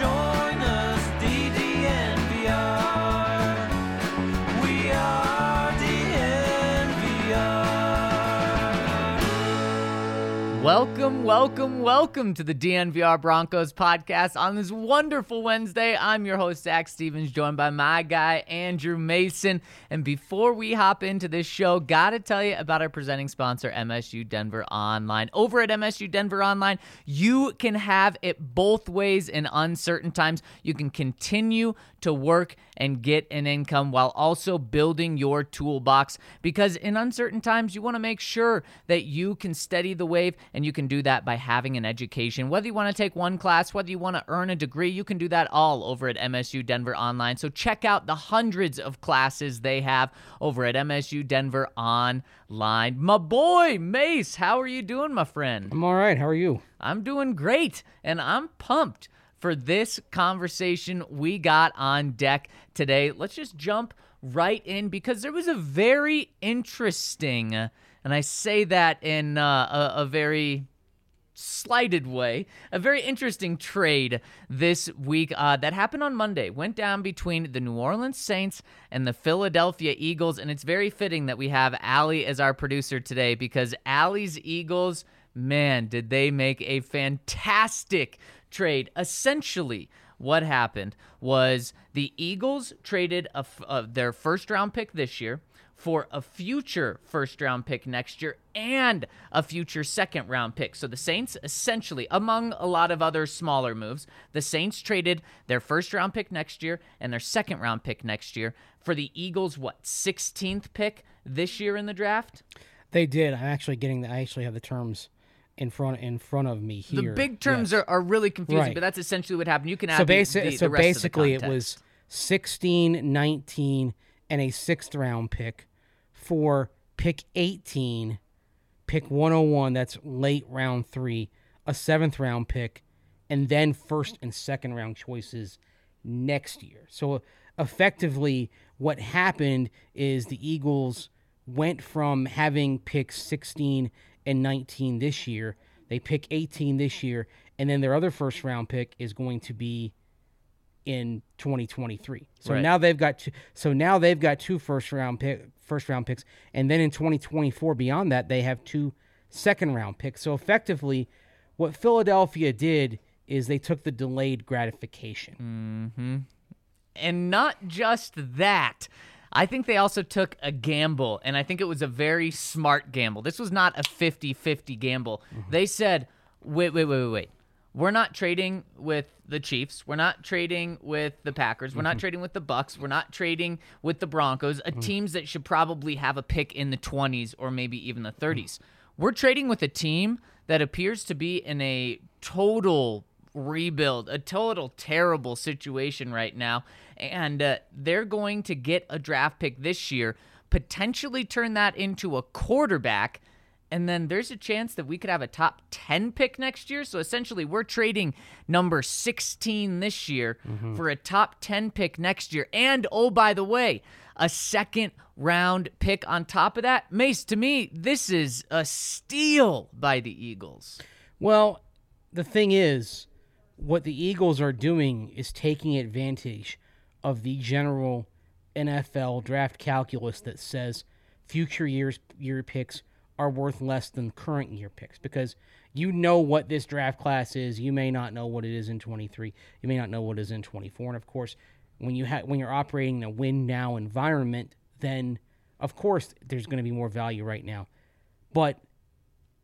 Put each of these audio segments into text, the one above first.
Come Welcome, welcome, welcome to the DNVR Broncos podcast on this wonderful Wednesday. I'm your host, Zac Stevens, joined by my guy, Andrew Mason. And before we hop into this show, got to tell you about our presenting sponsor, MSU Denver Online. Over at MSU Denver Online, you can have it both ways in uncertain times. You can continue to work and get an income while also building your toolbox because in uncertain times, you want to make sure that you can steady the wave and you can do that by having an education. Whether you want to take one class, whether you want to earn a degree, you can do that all over at MSU Denver Online. So check out the hundreds of classes they have over at MSU Denver Online. My boy, Mace, how are you doing, my friend? I'm all right. How are you? I'm doing great, and I'm pumped for this conversation we got on deck today. Let's just jump right in because there was a very interesting, and I say that in uh, a, a very slighted way, a very interesting trade this week uh, that happened on Monday. Went down between the New Orleans Saints and the Philadelphia Eagles, and it's very fitting that we have Allie as our producer today because Allie's Eagles, man, did they make a fantastic trade. Essentially, what happened was the Eagles traded a uh, their first round pick this year for a future first round pick next year and a future second round pick. So the Saints essentially, among a lot of other smaller moves, the Saints traded their first round pick next year and their second round pick next year for the Eagles, what, 16th pick this year in the draft? They did. I'm actually getting. The, I actually have the terms in front in front of me here. The big terms Yes. are, are really confusing, Right. but that's essentially what happened. You can add so the- the, so the rest basically, it was 16, 19, and a sixth round pick for pick 18, pick 101. That's late round three, a seventh round pick, and then first and second round choices next year. So effectively, what happened is the Eagles went from having picks 16 and 19 this year. They pick 18 this year, and then their other first round pick is going to be in 2023. So Right. now they've got two, so now they've got two first round pick first round picks, and then in 2024 beyond that they have two second round picks. So effectively, what Philadelphia did is they took the delayed gratification. Mm-hmm. And not just that. I think they also took a gamble, and I think it was a very smart gamble. This was not a 50 50 gamble. Mm-hmm. They said, wait, wait, wait, wait, wait. We're not trading with the Chiefs. We're not trading with the Packers. We're not trading with the Bucks. We're not trading with the Broncos, uh, teams that should probably have a pick in the 20s or maybe even the 30s. We're trading with a team that appears to be in a total rebuild, a total terrible situation right now. And uh, they're going to get a draft pick this year, potentially turn that into a quarterback. And then there's a chance that we could have a top 10 pick next year. So essentially, we're trading number 16 this year mm-hmm. for a top 10 pick next year. And oh, by the way, a second round pick on top of that. Mace, to me, this is a steal by the Eagles. Well, the thing is, what the Eagles are doing is taking advantage of the general NFL draft calculus that says future years year picks are worth less than current year picks because you know what this draft class is. You may not know what it is in 23. You may not know what it is in 24. And of course, when you ha- when you're operating in a win now environment, then of course there's going to be more value right now. But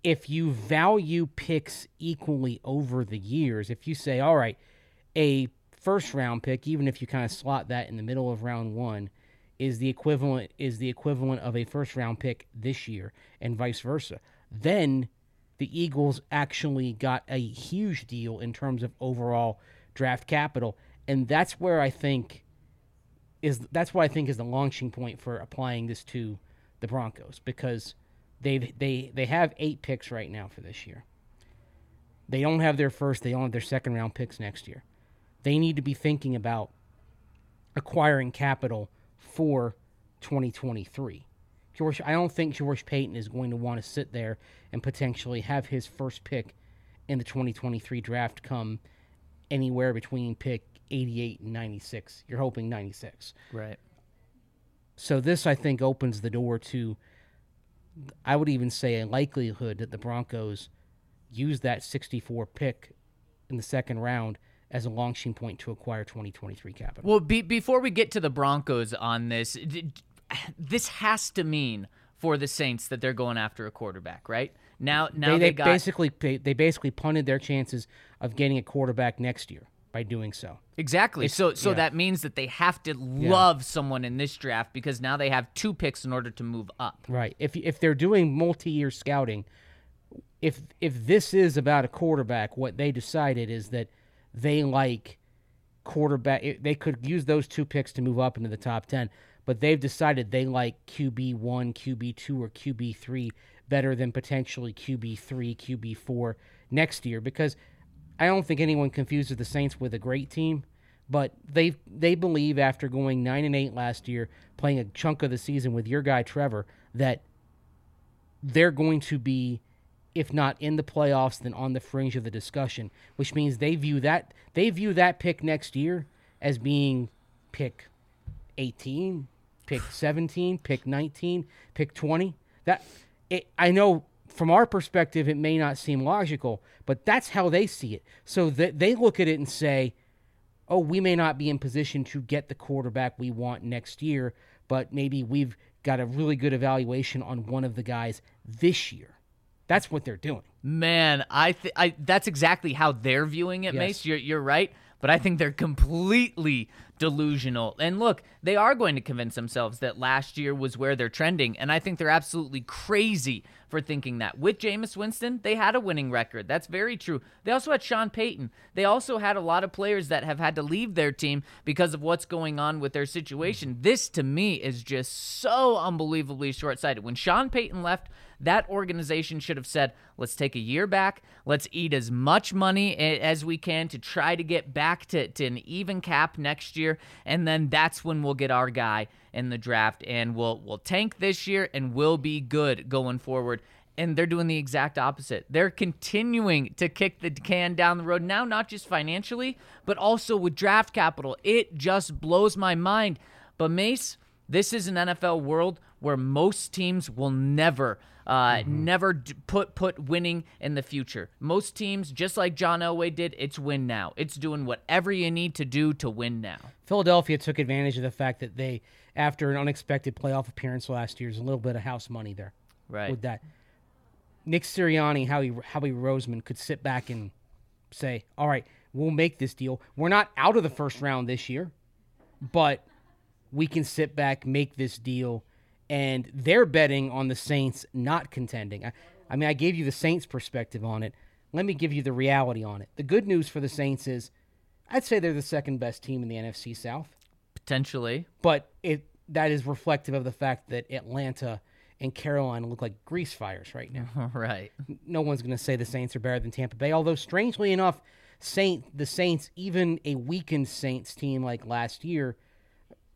if you value picks equally over the years, if you say, all right, a first round pick, even if you kind of slot that in the middle of round one, is the equivalent is the equivalent of a first round pick this year, and vice versa. Then the Eagles actually got a huge deal in terms of overall draft capital, and that's where I think is that's what I think is the launching point for applying this to the Broncos because they they they have eight picks right now for this year. They don't have their first, they don't have their second round picks next year. They need to be thinking about acquiring capital for 2023. George, I don't think George Paton is going to want to sit there and potentially have his first pick in the 2023 draft come anywhere between pick 88 and 96. You're hoping 96. Right. So this, I think, opens the door to, I would even say, a likelihood that the Broncos use that 64 pick in the second round as a launching point to acquire 2023 capital. Well, be, before we get to the Broncos on this, this has to mean for the Saints that they're going after a quarterback, right? Now, now they, they, they got basically they, they basically punted their chances of getting a quarterback next year by doing so. exactly. it's- So, so yeah. that means that they have to love someone in this draft because now they have two picks in order to move up. Right. If if they're doing multi-year scouting, if if this is about a quarterback, what they decided is that they like quarterback. They could use those two picks to move up into the top ten, but they've decided they like QB one, QB two, or QB three better than potentially QB three, QB four next year because I don't think anyone confuses the Saints with a great team. But they they believe after going nine and eight last year, playing a chunk of the season with your guy Trevor, that they're going to be, if not in the playoffs, then on the fringe of the discussion. Which means they view that they view that pick next year as being pick eighteen, pick seventeen, pick nineteen, pick twenty. That it, I know from our perspective it may not seem logical, but that's how they see it. So that they look at it and say oh, we may not be in position to get the quarterback we want next year, but maybe we've got a really good evaluation on one of the guys this year. That's what they're doing. Man, I, th- I that's exactly how they're viewing it, Yes. Mace. You're you're right, but I think they're completely delusional. And look, they are going to convince themselves that last year was where they're trending, and I think they're absolutely crazy for thinking that. With Jameis Winston, they had a winning record. That's very true. They also had Sean Payton. They also had a lot of players that have had to leave their team because of what's going on with their situation. This to me is just so unbelievably short-sighted. When Sean Payton left, that organization should have said, let's take a year back. Let's eat as much money as we can to try to get back to, to an even cap next year. And then that's when we'll get our guy in the draft and we'll, we'll tank this year and we'll be good going forward. And they're doing the exact opposite. They're continuing to kick the can down the road now, not just financially, but also with draft capital. It just blows my mind. But Mace, this is an NFL world where most teams will never, uh, never d- put put winning in the future. Most teams, just like John Elway did, it's win now. It's doing whatever you need to do to win now. Philadelphia took advantage of the fact that they, after an unexpected playoff appearance last year, there's a little bit of house money there Right. with that. Nick Sirianni, Howie, Howie Roseman could sit back and say, all right, we'll make this deal. We're not out of the first round this year, but we can sit back, make this deal. And they're betting on the Saints not contending. I, I mean, I gave you the Saints' perspective on it. Let me give you the reality on it. The good news for the Saints is I'd say they're the second best team in the NFC South Potentially. but it that is reflective of the fact that Atlanta and Carolina look like grease fires right now. right. no one's going to say the Saints are better than Tampa Bay. Although strangely enough, Saint the Saints, even a weakened Saints team like last year,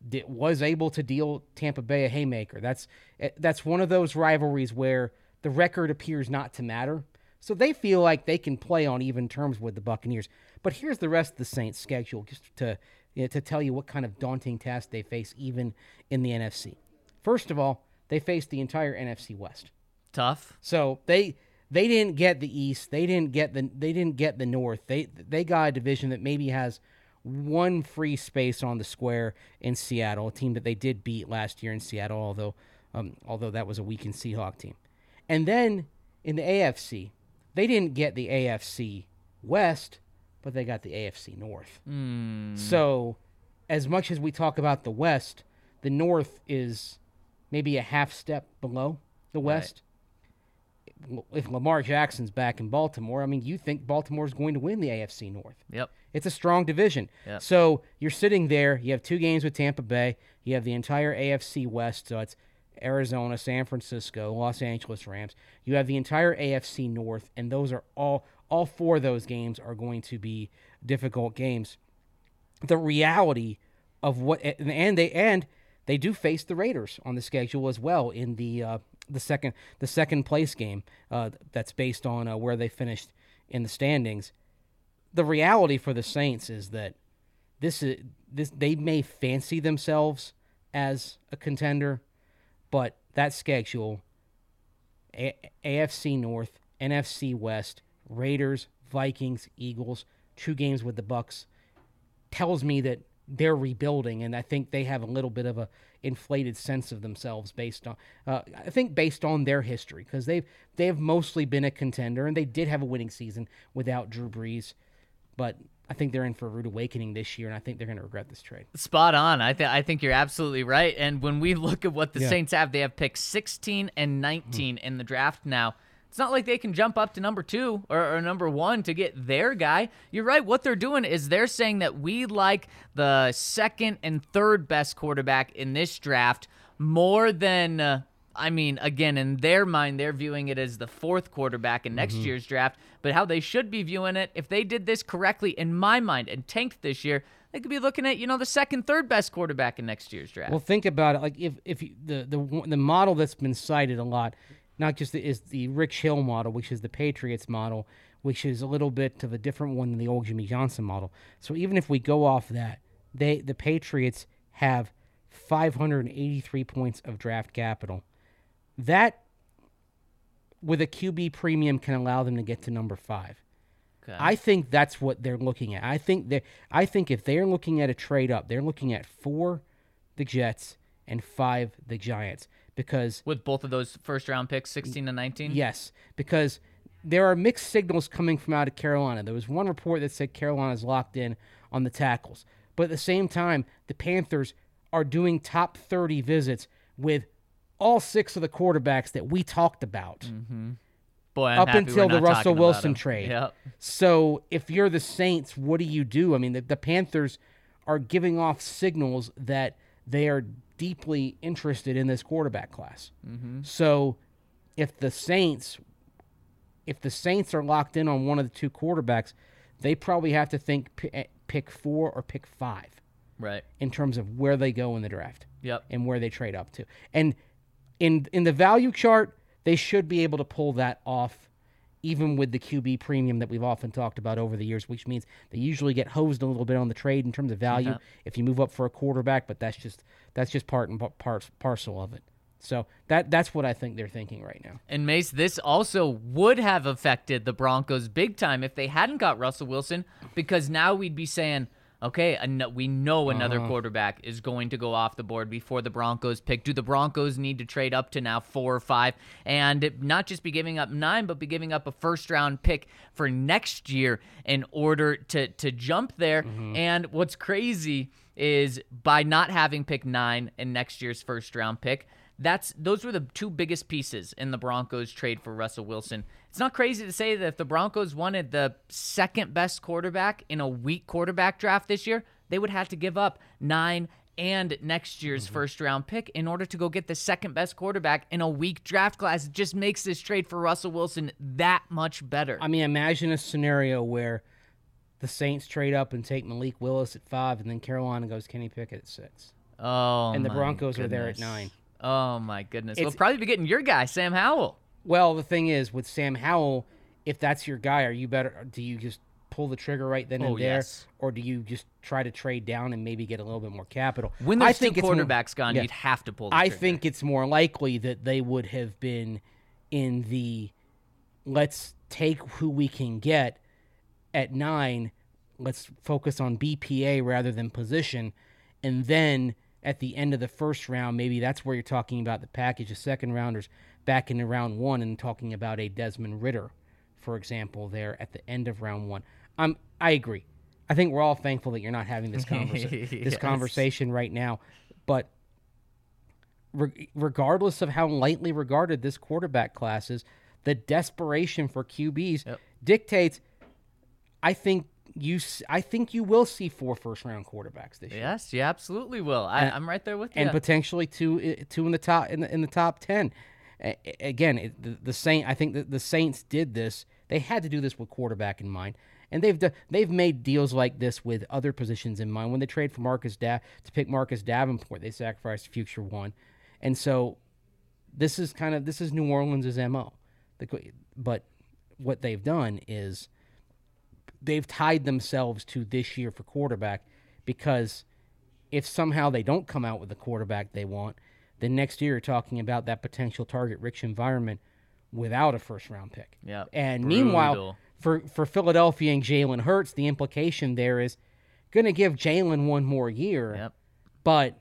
di- was able to deal Tampa Bay a haymaker. That's eh, that's one of those rivalries where the record appears not to matter. So they feel like they can play on even terms with the Buccaneers. But here's the rest of the Saints' schedule, just to you know, to tell you what kind of daunting task they face even in the NFC. First of all, they face the entire NFC West. Tough. So they they didn't get the East. They didn't get the they didn't get the North. They they got a division that maybe has one free space on the square in Seattle, a team that they did beat last year in Seattle, although um, although that was a weakened Seahawk team. And then in the AFC, they didn't get the AFC West, but they got the AFC North. So, as much as we talk about the West, the North is maybe a half step below the West. If Lamar Jackson's back in Baltimore, I mean, you think Baltimore's going to win the AFC North. Yep. It's a strong division. Yep. So you're sitting there. You have two games with Tampa Bay. You have the entire AFC West. So it's Arizona, San Francisco, Los Angeles Rams. You have the entire AFC North, and those are all all four of those games are going to be difficult games. The reality of what and they and they do face the Raiders on the schedule as well in the uh, the second the second place game uh, that's based on uh, where they finished in the standings. The reality for the Saints is that this is this they may fancy themselves as a contender, but that schedule a- AFC North, NFC West, Raiders, Vikings, Eagles, two games with the Bucks tells me that they're rebuilding and I think they have a little bit of a inflated sense of themselves based on uh, I think based on their history because they've they've mostly been a contender and they did have a winning season without Drew Brees but I think they're in for a rude awakening this year, and I think they're going to regret this trade. Spot on. I think I think you're absolutely right. And when we look at what the Yeah. Saints have, they have picks 16 and 19 in the draft now. It's not like they can jump up to number two or, or number one to get their guy. You're right. What they're doing is they're saying that we like the second and third best quarterback in this draft more than. Uh, I mean, again, in their mind, they're viewing it as the fourth quarterback in next year's draft. But how they should be viewing it, if they did this correctly, in my mind, and tanked this year, they could be looking at you know the second, third best quarterback in next year's draft. Well, think about it. Like if if you, the the the model that's been cited a lot, not just the, is the Rich Hill model, which is the Patriots model, which is a little bit of a different one than the old Jimmy Johnson model. So even if we go off that, they the Patriots have 583 points of draft capital. That with a QB premium can allow them to get to number five. Okay. I think that's what they're looking at. I think they I think if they're looking at a trade up, they're looking at four the Jets and five the Giants because with both of those first round picks, 16 and 19. yes, because there are mixed signals coming from out of Carolina. There was one report that said Carolina's locked in on the tackles, but at the same time, the Panthers are doing top 30 visits with all six of the quarterbacks that we talked about mm-hmm. Boy, I'm up until the Russell Wilson trade. Yep. So if you're the Saints, what do you do? I mean, the, the Panthers are giving off signals that they are deeply interested in this quarterback class. Mm-hmm. So if the Saints, if the Saints are locked in on one of the two quarterbacks, they probably have to think p- pick four or pick five Right. in terms of where they go in the draft Yep. and where they trade up to. And in in the value chart, they should be able to pull that off even with the QB premium that we've often talked about over the years, which means they usually get hosed a little bit on the trade in terms of value if you move up for a quarterback, but that's just that's just part and pa- part parcel of it. So that that's what I think they're thinking right now. And Mace, this also would have affected the Broncos big time if they hadn't got Russell Wilson, because now we'd be saying, okay, an- we know another Uh-huh. quarterback is going to go off the board before the Broncos pick. Do the Broncos need to trade up to now four or five and not just be giving up nine, but be giving up a first round pick for next year in order to to jump there? Mm-hmm. And what's crazy is by not having pick nine in next year's first round pick. That's those were the two biggest pieces in the Broncos trade for Russell Wilson. It's not crazy to say that if the Broncos wanted the second best quarterback in a weak quarterback draft this year, they would have to give up 9 and next year's Mm-hmm. first round pick in order to go get the second best quarterback in a weak draft class. It just makes this trade for Russell Wilson that much better. I mean, imagine a scenario where the Saints trade up and take Malik Willis at five, and then Carolina goes Kenny Pickett at six. oh, and the Broncos are there at goodness. nine. Oh my goodness. We'll probably be getting your guy, Sam Howell. Well, the thing is, with Sam Howell, if that's your guy, are you better? Do you just pull the trigger right then and Oh, there, yes. or do you just try to trade down and maybe get a little bit more capital? When I there's two think more- quarterbacks gone, yeah. you'd have to pull. The trigger. I trigger. think it's more likely that they would have been in the let's take who we can get at nine. Let's focus on BPA rather than position. And then at the end of the first round, maybe that's where you're talking about the package of second rounders back into round one and talking about a Desmond Ridder, for example, there at the end of round one. I'm, I agree. I think we're all thankful that you're not having this, conversa- this conversation right now. But re- regardless of how lightly regarded this quarterback class is, the desperation for QBs Yep. dictates. I think you. I think you will see four first round quarterbacks this year, Yes, you absolutely will. I, I'm right there with you. and potentially two eh, two in the top in the, in the top ten. Again, it, the, the Saint. I think that the Saints did this. They had to do this with quarterback in mind, and they've do, they've made deals like this with other positions in mind. When they trade for Marcus da- to pick Marcus Davenport, they sacrificed future one, and so this is kind of this is New Orleans' mo. The, but what they've done is they've tied themselves to this year for quarterback because if somehow they don't come out with the quarterback they want, then next year you're talking about that potential target rich environment without a first round pick. Yep. And meanwhile, for for Philadelphia and Jalen Hurts, the implication there is going to give Jalen one more year. Yep. But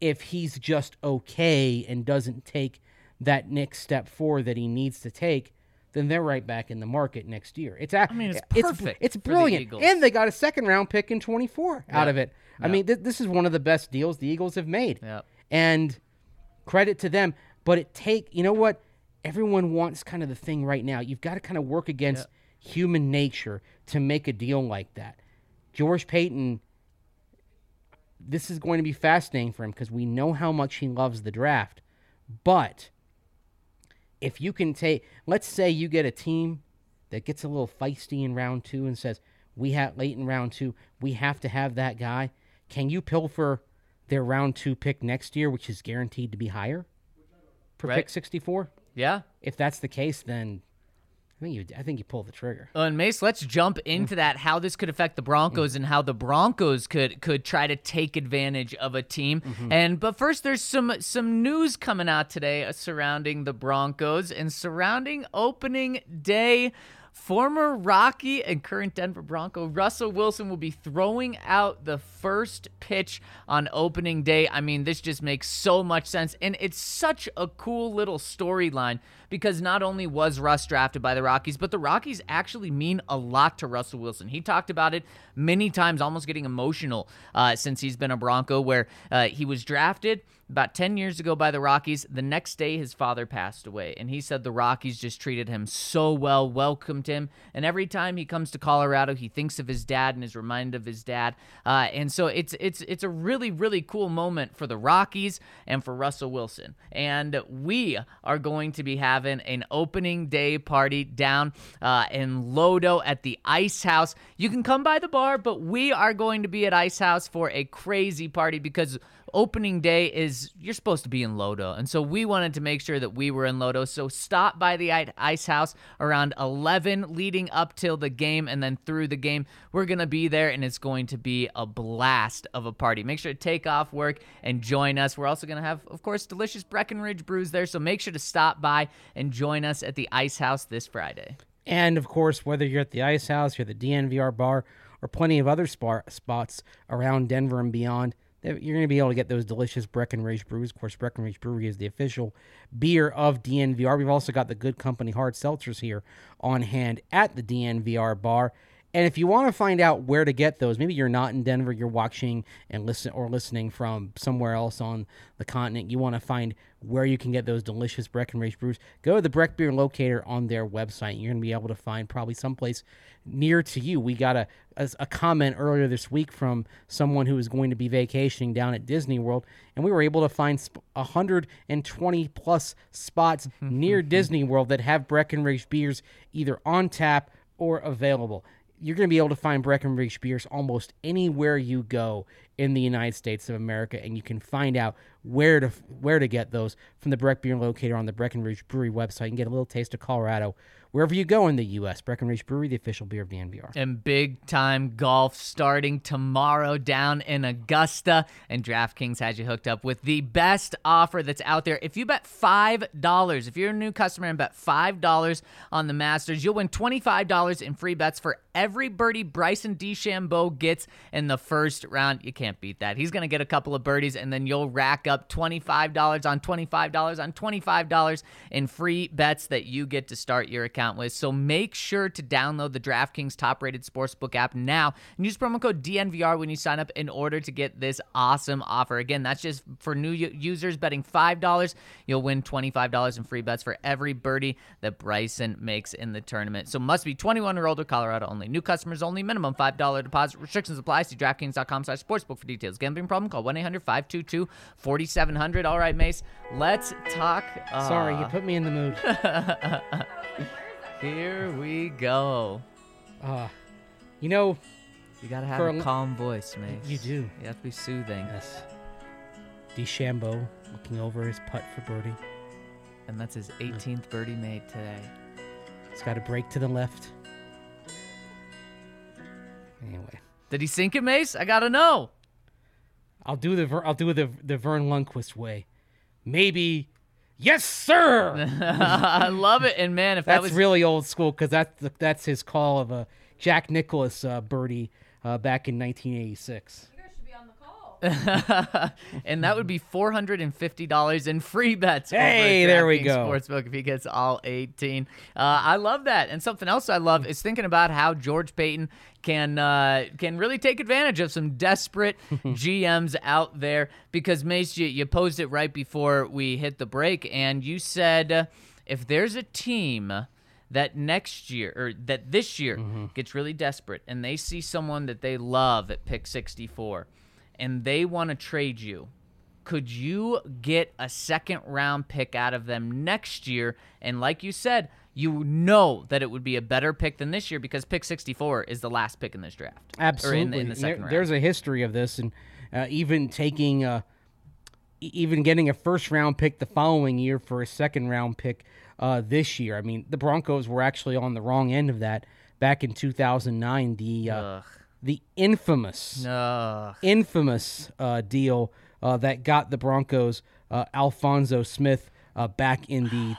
if he's just okay and doesn't take that next step forward that he needs to take, then they're right back in the market next year. It's I mean, it's it's, perfect It's the brilliant, Eagles. and they got a second round pick in 24 out of it. I mean, th- this is one of the best deals the Eagles have made. Yep. And credit to them, but it take you know what everyone wants kind of the thing right now. You've got to kind of work against human nature to make a deal like that. George Paton this is going to be fascinating for him because we know how much he loves the draft. But if you can take, let's say you get a team that gets a little feisty in round two and says, we have late in round two, we have to have that guy. Can you pilfer their round two pick next year, which is guaranteed to be higher for Right. pick 64? Yeah. If that's the case, then I think you, I think you pull the trigger. Uh, And Mace, let's jump into that. How this could affect the Broncos and how the Broncos could could try to take advantage of a team. And but first, there's some some news coming out today uh, surrounding the Broncos and surrounding opening day. Former Rocky and current Denver Bronco Russell Wilson will be throwing out the first pitch on opening day. I mean, this just makes so much sense. And it's such a cool little storyline because not only was Russ drafted by the Rockies, but the Rockies actually mean a lot to Russell Wilson. He talked about it many times, almost getting emotional uh, since he's been a Bronco, where uh, he was drafted about 10 years ago by the Rockies. The next day, his father passed away. And he said the Rockies just treated him so well, welcomed him. And every time he comes to Colorado, he thinks of his dad and is reminded of his dad. Uh, and so it's, it's, it's a really, really cool moment for the Rockies and for Russell Wilson. And we are going to be having an opening day party down uh, in Lodo at the Ice House. You can come by the bar, but we are going to be at Ice House for a crazy party because opening day is you're supposed to be in Lodo. And so we wanted to make sure that we were in Lodo. So stop by the Ice House around 11 leading up till the game and then through the game. We're going to be there and it's going to be a blast of a party. Make sure to take off work and join us. We're also going to have of course delicious Breckenridge brews there. So make sure to stop by and join us at the Ice House this Friday. And of course, whether you're at the Ice House, you're at the DNVR bar, or plenty of other spa- spots around Denver and beyond, Uh, you're going to be able to get those delicious Breckenridge brews. Of course, Breckenridge Brewery is the official beer of DNVR. We've also got the Good Company hard seltzers here on hand at the DNVR bar. And if you want to find out where to get those, maybe you're not in Denver, you're watching and listen or listening from somewhere else on the continent. You want to find where you can get those delicious Breckenridge brews. Go to the Breck Beer Locator on their website. You're going to be able to find probably someplace near to you. We got a, a, a comment earlier this week from someone who was going to be vacationing down at Disney World, and we were able to find sp- 120 plus spots near Disney World that have Breckenridge beers either on tap or available. You're going to be able to find Breckenridge beers almost anywhere you go in the United States of America, and you can find out where to where to get those from the Breck Beer Locator on the Breckenridge Brewery website and get a little taste of Colorado wherever you go in the U.S. Breckenridge Brewery, the official beer of the NBR. And big time golf starting tomorrow down in Augusta. And DraftKings has you hooked up with the best offer that's out there. If you bet $5, if you're a new customer and bet $5 on the Masters, you'll win $25 in free bets for every birdie Bryson DeChambeau gets in the first round. You can't beat that. He's going to get a couple of birdies, and then you'll rack up $25 on $25 on $25 in free bets that you get to start your account with. So make sure to download the DraftKings top rated sportsbook app now and use promo code DNVR when you sign up in order to get this awesome offer. Again, that's just for new users betting $5. You'll win $25 in free bets for every birdie that Bryson makes in the tournament. So must be 21 or older, Colorado only. New customers only, minimum $5 deposit. Restrictions apply. See DraftKings.com slash sportsbook for details. Gambling problem? Call 1-800-522-4700. All right, Mace, let's talk. Uh, Sorry, you put me in the mood. Here we go. Uh, you know, You gotta have a calm voice, Mace. you do. You have to be soothing. Yes. DeChambeau looking over his putt for birdie. And that's his 18th birdie made today. He's got a break to the left. Anyway, Did he sink it, Mace? I gotta know. I'll do the Ver- I'll do the the Verne Lundquist way. Maybe, yes, sir. I love it. And man, if that That's was really old school because that's the, that's his call of a Jack Nicklaus uh, birdie uh, back in 1986. and that would be four hundred and fifty dollars in free bets. over Hey, there we go. Sportsbook if he gets all eighteen. Uh, I love that. And something else I love is thinking about how George Paton can uh, can really take advantage of some desperate GMs out there. Because Mace, you, you posed it right before we hit the break, and you said uh, if there's a team that next year or that this year gets really desperate and they see someone that they love at pick 64 and they want to trade you could you get a second round pick out of them next year and like you said you know that it would be a better pick than this year because pick 64 is the last pick in this draft Absolutely. in the, in the there- There's a history of this, and uh, even taking, uh, even getting a first round pick the following year for a second round pick uh, this year. I mean, the Broncos were actually on the wrong end of that back in 2009. The uh, the infamous Ugh. infamous uh, deal uh, that got the Broncos uh, Alphonso Smith uh, back in the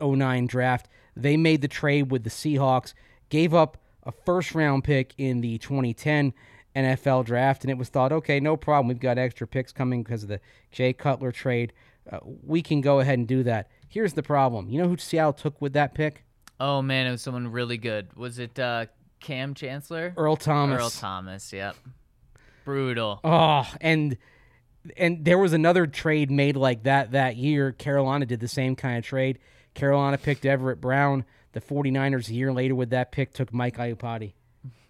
09 draft. They made the trade with the Seahawks, gave up a first round pick in the 2010 NFL draft, and it was thought, okay, no problem. We've got extra picks coming because of the Jay Cutler trade. Uh, we can go ahead and do that. Here's the problem. You know who Seattle took with that pick? oh man it was someone really good was it uh Kam Chancellor Earl Thomas. earl thomas yep brutal Oh, and and there was another trade made like that that year. Carolina did the same kind of trade. Carolina picked Everett Brown. The 49ers a year later with that pick took Mike Iupati,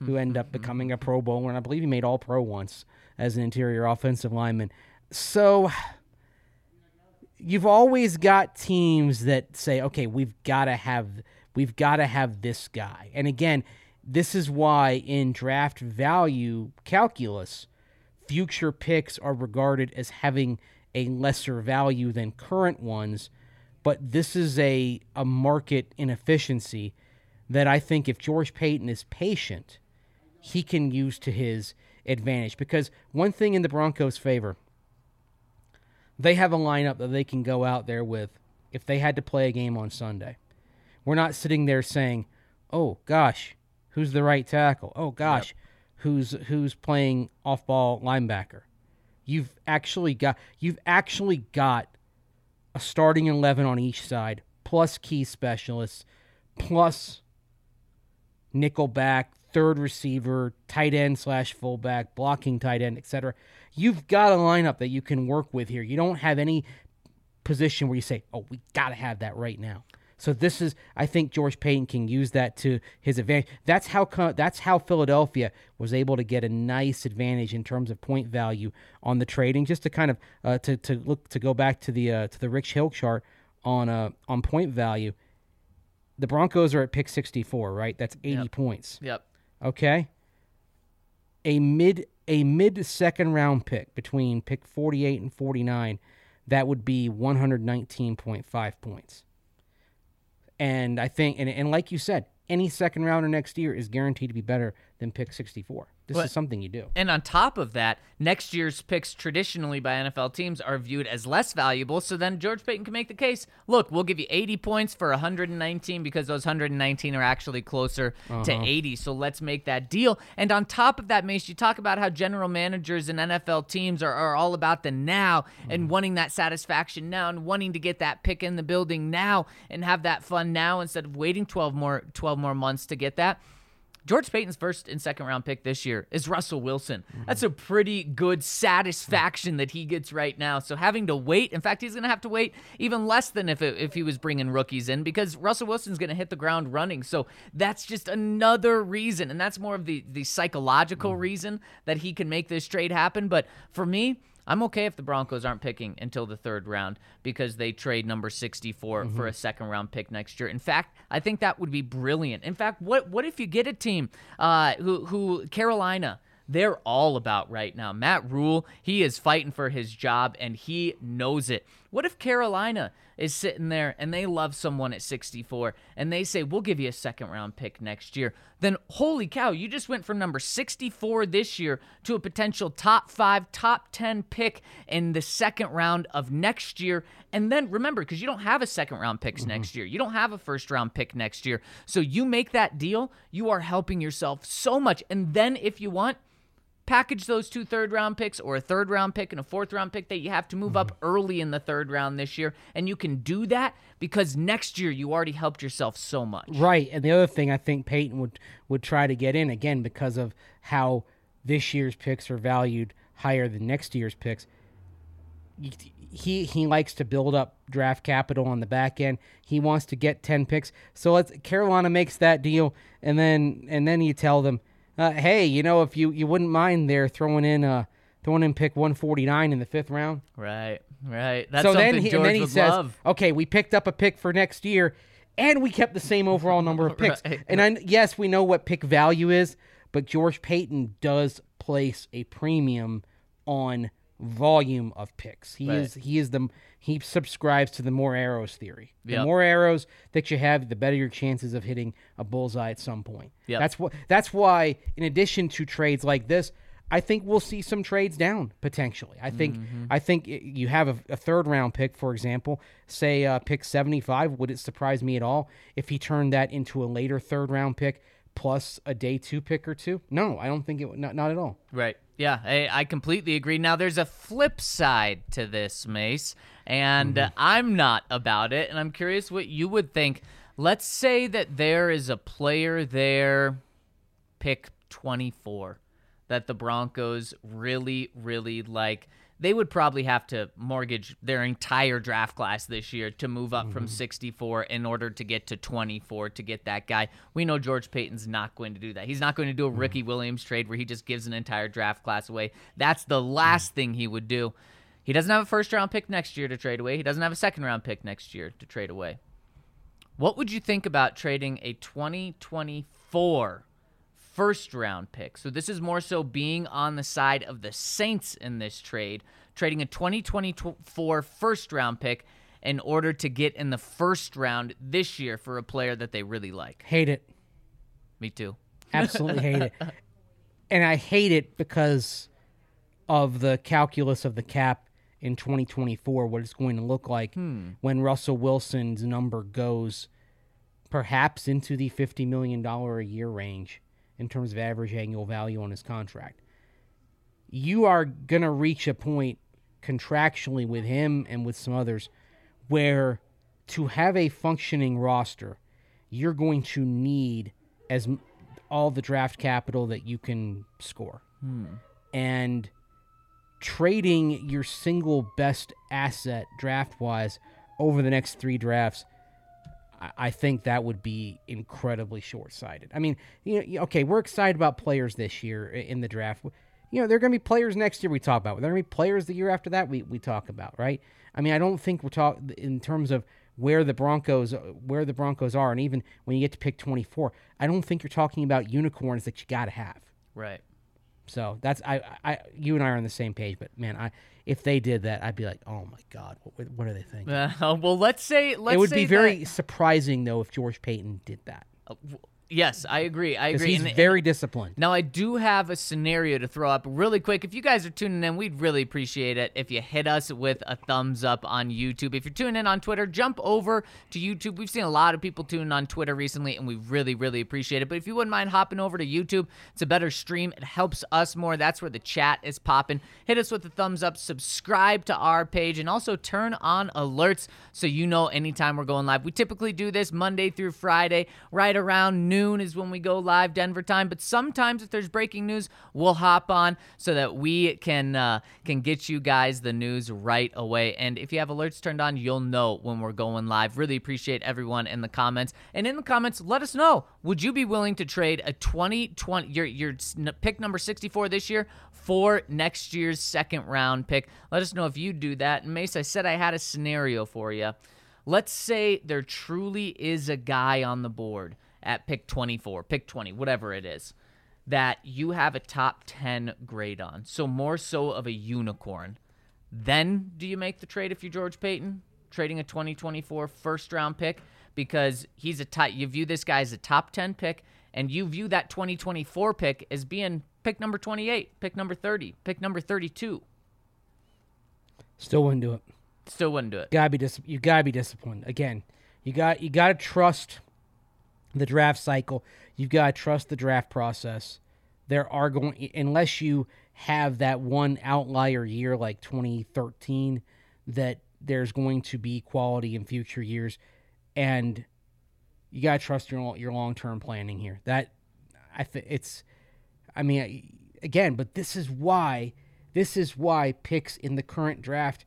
who ended up becoming a Pro Bowler, and I believe he made All Pro once as an interior offensive lineman. So you've always got teams that say, "Okay, we've got to have we've got to have this guy." And again, this is why in draft value calculus, future picks are regarded as having a lesser value than current ones. But this is a a market inefficiency that I think if George Paton is patient, he can use to his advantage. Because one thing in the Broncos' favor, they have a lineup that they can go out there with if they had to play a game on Sunday. We're not sitting there saying, "Oh gosh, who's the right tackle? Oh gosh, who's who's playing off-ball linebacker?" You've actually got you've actually got a starting 11 on each side plus key specialists plus nickel back third receiver, tight end slash fullback, blocking tight end, etc. You've got a lineup that you can work with here. You don't have any position where you say, "Oh, we got to have that right now." So this is, I think George Paton can use that to his advantage. That's how that's how Philadelphia was able to get a nice advantage in terms of point value on the trading. Just to kind of uh, to to look to go back to the uh, to the Rich Hill chart on uh on point value. The Broncos are at pick 64, right? That's 80 Yep. points. Yep. Okay. A mid a mid second round pick between pick 48 and 49, that would be 119.5 points. And I think and, and like you said, any second rounder next year is guaranteed to be better than pick 64. This But- is something you do. And on top of that, next year's picks traditionally by NFL teams are viewed as less valuable. So then George Paton can make the case look, we'll give you 80 points for 119 because those 119 are actually closer to uh-huh. 80. So let's make that deal. And on top of that, Mace, you talk about how general managers and NFL teams are, are all about the now and mm-hmm. wanting that satisfaction now and wanting to get that pick in the building now and have that fun now instead of waiting 12 more 12 more months to get that. George Paton's first and second round pick this year is Russell Wilson. That's a pretty good satisfaction that he gets right now. So having to wait, in fact, he's going to have to wait even less than if it, if he was bringing rookies in because Russell Wilson's going to hit the ground running. So that's just another reason, and that's more of the the psychological reason that he can make this trade happen. But for me. I'm okay if the Broncos aren't picking until the third round because they trade number 64 for a second round pick next year. In fact, I think that would be brilliant. In fact, what what if you get a team uh, who who Carolina they're all about right now. Matt Rhule, he is fighting for his job and he knows it. What if Carolina is sitting there and they love someone at 64 and they say, We'll give you a second round pick next year? Then, holy cow, you just went from number 64 this year to a potential top five, top 10 pick in the second round of next year. And then remember, because you don't have a second round picks mm-hmm. next year, you don't have a first round pick next year. So you make that deal, you are helping yourself so much. And then, if you want, package those two third round picks or a third round pick and a fourth round pick that you have to move up mm-hmm. early in the third round this year. And you can do that because next year you already helped yourself so much. Right, and the other thing I think Paton would would try to get in again because of how this year's picks are valued higher than next year's picks. He he likes to build up draft capital on the back end. He wants to get ten picks. So let's Carolina makes that deal, and then and then you tell them, uh, hey, you know, if you you wouldn't mind there throwing in uh throwing in pick one forty nine in the fifth round. Right, right. That's so something then he, George and then he would says, love. "Okay, we picked up a pick for next year, and we kept the same overall number of picks." Right. And I, yes, we know what pick value is, but George Paton does place a premium on volume of picks. He Right. is he is the he subscribes to the more arrows theory. The Yep. more arrows that you have, the better your chances of hitting a bullseye at some point. Yep. That's what that's why in addition to trades like this, I think we'll see some trades down potentially. I think Mm-hmm. I think you have a, a third round pick, for example, say uh, pick seventy five. Would it surprise me at all if he turned that into a later third round pick plus a day two pick or two? No, I don't think it would. Not, not at all. Right. Yeah, I, I completely agree. Now, there's a flip side to this, Mace, and uh, I'm not about it, and I'm curious what you would think. Let's say that there is a player there, pick 24, that the Broncos really, really like. They would probably have to mortgage their entire draft class this year to move up from mm-hmm. 64 in order to get to 24 to get that guy. We know George Paton's not going to do that. He's not going to do a mm-hmm. Ricky Williams trade where he just gives an entire draft class away. That's the last mm-hmm. thing he would do. He doesn't have a first round pick next year to trade away. He doesn't have a second round pick next year to trade away. What would you think about trading a 2024 first round pick? So this is more so being on the side of the Saints in this trade, trading a 2024 first round pick in order to get in the first round this year for a player that they really like. Hate it. Me too. Absolutely hate it. And I hate it because of the calculus of the cap in 2024, what it's going to look like hmm. when Russell Wilson's number goes perhaps into the $50 million a year range in terms of average annual value on his contract. You are going to reach a point contractually with him and with some others where to have a functioning roster, you're going to need as m- all the draft capital that you can score. Hmm. And trading your single best asset draft wise over the next three drafts, I- think that would be incredibly short sighted. I mean, you know, okay, we're excited about players this year in the draft. You know, there are going to be players next year we talk about. There are going to be players the year after that we, we talk about, right? I mean, I don't think we're talking in terms of where the Broncos uh, where the Broncos are, and even when you get to pick twenty four, I don't think you're talking about unicorns that you got to have. Right. So that's I, I you and I are on the same page. But man, I if they did that, I'd be like, oh my god, what, what are they thinking? Uh, well, let's say let's it would be very that- surprising though if George Paton did that yes, I agree. I agree. he's And- very disciplined. Now, I do have a scenario to throw up really quick. If you guys are tuning in, we'd really appreciate it if you hit us with a thumbs up on YouTube. If you're tuning in on Twitter, jump over to YouTube. We've seen a lot of people tuning on Twitter recently, and we really, really appreciate it. But if you wouldn't mind hopping over to YouTube, it's a better stream. It helps us more. That's where the chat is popping. Hit us with a thumbs up, subscribe to our page, and also turn on alerts so you know anytime we're going live. We typically do this Monday through Friday, right around noon is when we go live Denver time. But sometimes if there's breaking news, we'll hop on so that we can uh, can get you guys the news right away. And if you have alerts turned on, you'll know when we're going live. Really appreciate everyone in the comments. And in the comments, let us know: Would you be willing to trade a 2020 your your pick number 64 this year for next year's second round pick? Let us know if you do that. And Mace, I said I had a scenario for you. Let's say there truly is a guy on the board at pick 24, pick 20, whatever it is, that you have a top 10 grade on. So more so of a unicorn. Then do you make the trade if you're George Paton, trading a 2024 first round pick? Because he's a top, you view this guy as a top 10 pick, and you view that 2024 pick as being pick number 28, pick number 30, pick number 32. Still wouldn't do it. Still wouldn't do it. Gotta be dis- you gotta be disciplined. Again, you got you gotta trust the draft cycle. You've got to trust the draft process. There are going unless you have that one outlier year like 2013 that there's going to be quality in future years and you got to trust your your long-term planning here. That I think it's I mean again, but this is why this is why picks in the current draft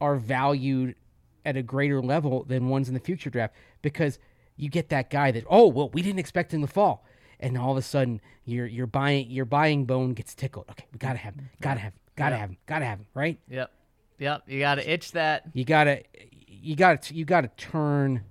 are valued at a greater level than ones in the future draft because you get that guy that oh well we didn't expect him to fall. And all of a sudden your your buying your buying bone gets tickled. Okay we gotta have him. Gotta have him. Gotta have him. Gotta have him right? Yep. Yep. You got to itch that. you gotta you gotta you gotta turn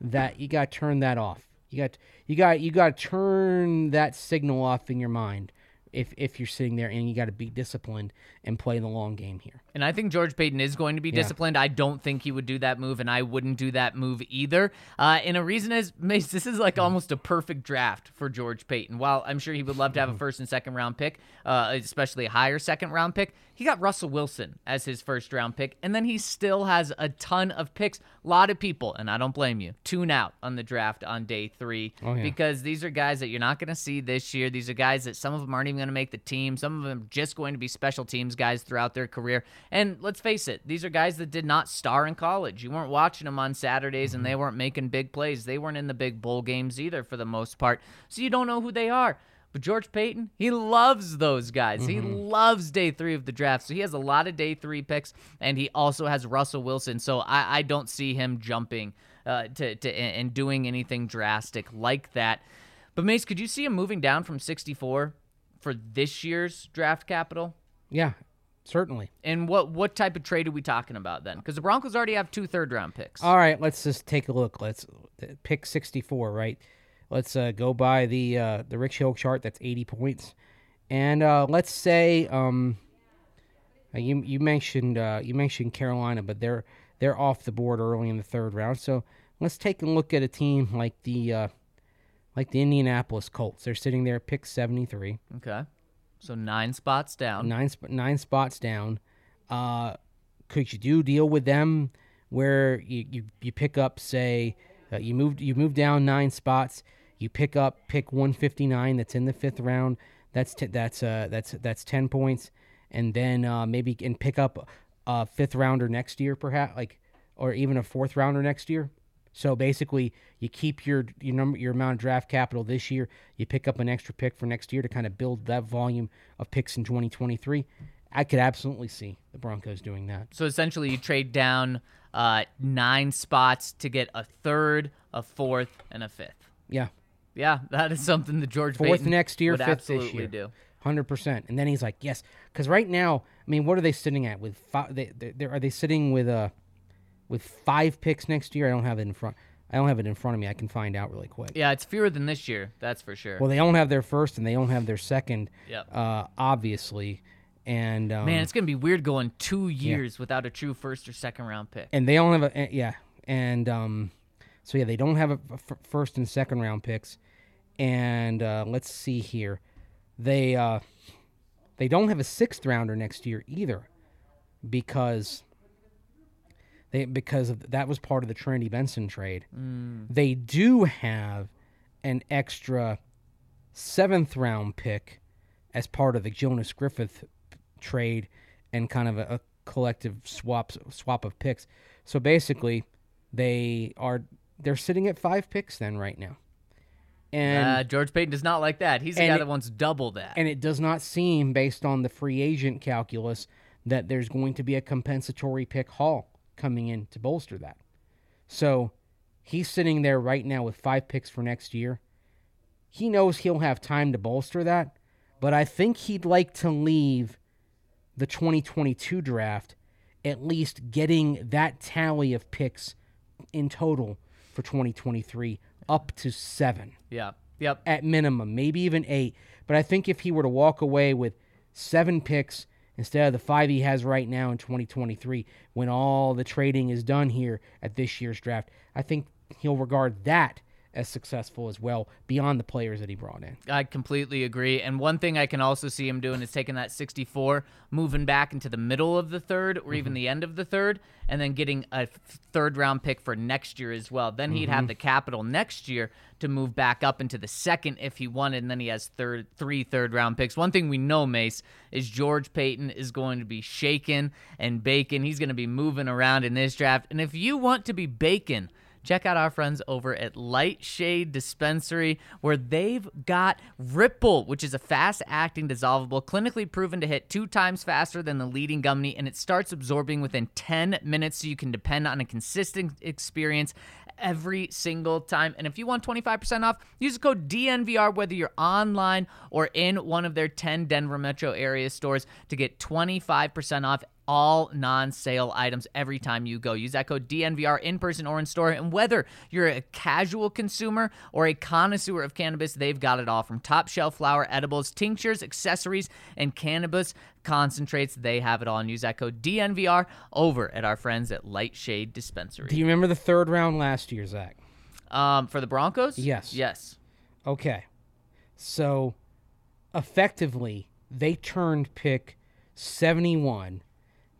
that you gotta turn that off. You got you got you gotta turn that signal off in your mind if if you're sitting there and you got to be disciplined and play the long game here And I think George Paton is going to be disciplined. I don't think he would do that move, and I wouldn't do that move either. Uh, and a reason is, Mace, this is like almost a perfect draft for George Paton. While I'm sure he would love to have a first and second round pick, uh, especially a higher second round pick, he got Russell Wilson as his first round pick, and then he still has a ton of picks. A lot of people, and I don't blame you, tune out on the draft on day three Oh, yeah. because these are guys that you're not going to see this year. These are guys that some of them aren't even going to make the team. Some of them are just going to be special teams guys throughout their career. And let's face it, these are guys that did not star in college. You weren't watching them on Saturdays and they weren't making big plays. They weren't in the big bowl games either for the most part. So you don't know who they are. But George Paton, he loves those guys. He loves day three of the draft. So he has a lot of day three picks, and he also has Russell Wilson. So I, I don't see him jumping uh, to, to and doing anything drastic like that. But Mace, could you see him moving down from 64 for this year's draft capital? yeah certainly And what what type of trade are we talking about then? Because the Broncos already have two third round picks. All right, let's just take a look. Let's pick 64, right? Let's uh, go by the uh, the Rich Hill chart. That's 80 points, and uh, let's say um, uh, you you mentioned uh, you mentioned Carolina, but they're they're off the board early in the third round. So let's take a look at a team like the uh, like the Indianapolis Colts. They're sitting there pick 73 Okay. So nine spots down. nine sp- nine spots down. Uh, could you do deal with them where you, you, you pick up say uh, you moved you move down nine spots, you pick up pick 159 that's in the fifth round. That's t- that's uh that's that's 10 points, and then uh, maybe and pick up a fifth rounder next year perhaps like or even a fourth rounder next year. So basically, you keep your your number your amount of draft capital this year. You pick up an extra pick for next year to kind of build that volume of picks in 2023. I could absolutely see the Broncos doing that. So essentially, you trade down uh, nine spots to get a third, a fourth, and a fifth. Yeah, Yeah, that is something that George fourth Paton next year, would fifth absolutely this year. do. Hundred percent. And then he's like, yes, because right now, I mean, what are they sitting at with five? They, are they sitting with uh with five picks next year? I don't have it in front. I don't have it in front of me. I can find out really quick. Yeah, it's fewer than this year. That's for sure. Well, they don't have their first and they don't have their second. Yep. Uh, obviously, and um, Man, it's gonna be weird going two years without a true first or second round pick. and they don't have a eh, yeah, and um, so yeah, they don't have a, a f- first and second round picks, and uh, let's see here, they uh, they don't have a sixth rounder next year either, because they because of, that was part of the Trinity Benson trade. They do have an extra seventh round pick as part of the Jonas Griffith trade and kind of a, a collective swap swap of picks. So basically, they are they're sitting at five picks then right now, and uh, George Paton does not like that. He's the guy it- that wants double that. and it does not seem based on the free agent calculus that there's going to be a compensatory pick haul coming in to bolster that. So he's sitting there right now with five picks for next year. He knows he'll have time to bolster that, but I think he'd like to leave the 2022 draft at least getting that tally of picks in total for 2023 up to seven yeah. Yep. at minimum, maybe even eight. But I think if he were to walk away with seven picks instead of the five he has right now in 2023, when all the trading is done here at this year's draft, I think he'll regard that as successful as well beyond the players that he brought in. I completely agree. And one thing I can also see him doing is taking that 64, moving back into the middle of the third or Mm-hmm. even the end of the third, and then getting a third round pick for next year as well. Then he'd Mm-hmm. have the capital next year to move back up into the second if he wanted, and then he has third three third round picks. One thing we know, Mace, is George Paton is going to be shaking and bacon. He's going to be moving around in this draft. And if you want to be baking, check out our friends over at Light Shade Dispensary, where they've got Ripple, which is a fast acting dissolvable, clinically proven to hit two times faster than the leading gummy, and it starts absorbing within 10 minutes so you can depend on a consistent experience every single time. And if you want 25% off, use the code DNVR whether you're online or in one of their 10 Denver metro area stores to get 25% off all non-sale items every time you go. Use that code DNVR in person or in store. And whether you're a casual consumer or a connoisseur of cannabis, they've got it all from top shelf flower, edibles, tinctures, accessories, and cannabis concentrates. They have it all. And use that code DNVR over at our friends at Light Shade Dispensary. Do you remember the third round last year, Zac? um, for the Broncos? Yes. Yes. Okay. So effectively, they turned pick 71.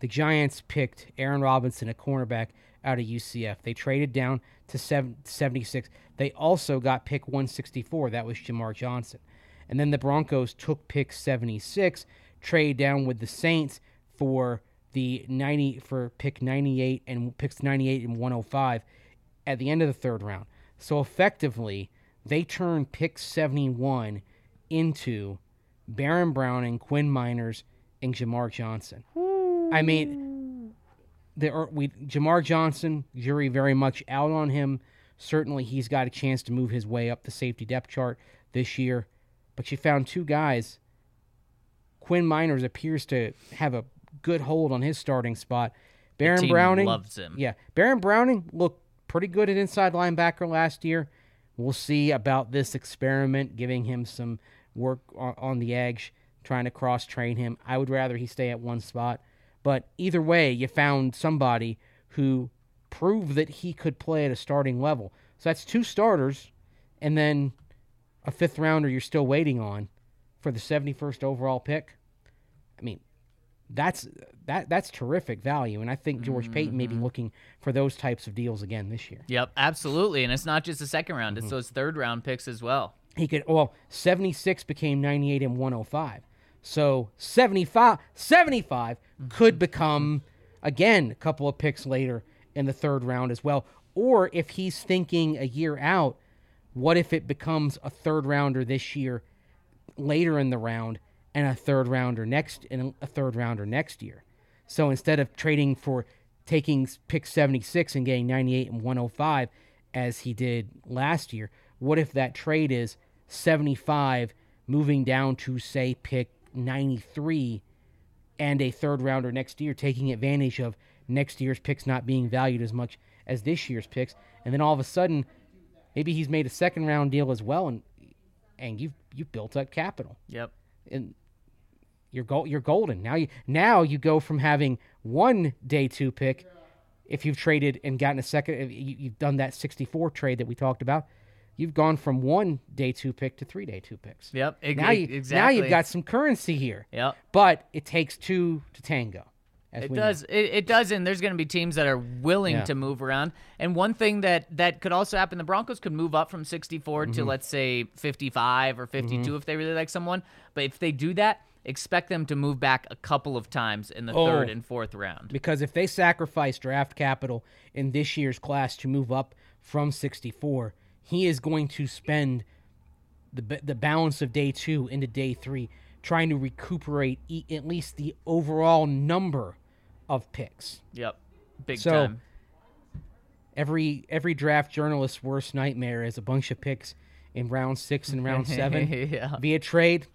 The Giants picked Aaron Robinson, a cornerback out of UCF. They traded down to seven, 76. They also got pick 164. That was Jamar Johnson. And then the Broncos took pick 76, trade down with the Saints for the 90 for pick 98 and picks 98 and 105 at the end of the third round. So effectively, they turned pick 71 into Baron Browning, Quinn Meinerz, and Jamar Johnson. I mean, there are, we Jamar Johnson jury very much out on him. Certainly, he's got a chance to move his way up the safety depth chart this year. But you found two guys. Quinn Meinerz appears to have a good hold on his starting spot. Baron team Browning loves him. Yeah, Baron Browning looked pretty good at inside linebacker last year. We'll see about this experiment, giving him some work on, on the edge, trying to cross train him. I would rather he stay at one spot. But either way, you found somebody who proved that he could play at a starting level. So that's two starters, and then a fifth rounder you're still waiting on for the 71st overall pick. I mean, that's that that's terrific value, and I think George Paton may be mm-hmm. looking for those types of deals again this year. Yep, absolutely. And it's not just the second round, it's mm-hmm. those third round picks as well. He could well 76 became 98 and 105. So 75 75 could become again a couple of picks later in the third round as well Or if he's thinking a year out, what if it becomes a third rounder this year, later in the round, and a third rounder next and a third rounder next year? So instead of trading for taking pick 76 and getting 98 and 105 as he did last year, what if that trade is 75 moving down to say pick 93 and a third rounder next year, taking advantage of next year's picks not being valued as much as this year's picks, and then all of a sudden, maybe he's made a second round deal as well, and and you've you've built up capital, Yep. and you're gold, you're golden now. You now you go from having one day two pick, if you've traded and gotten a second, if you, you've done that 64 trade that we talked about. You've gone from one day two pick to three day two picks. Yep. Now you exactly. now you've got some currency here. Yep. But it takes two to tango. As It does. It, it does, and there's going to be teams that are willing Yeah. to move around. And one thing that that could also happen: the Broncos could move up from 64 Mm-hmm. to let's say 55 or 52 if they really like someone. But if they do that, expect them to move back a couple of times in the Oh. third and fourth round. Because if they sacrifice draft capital in this year's class to move up from 64, he is going to spend the the balance of day two into day three trying to recuperate e- at least the overall number of picks. Yep. Big So, time. Every every draft journalist's worst nightmare is a bunch of picks in round six and round seven Yeah. via trade.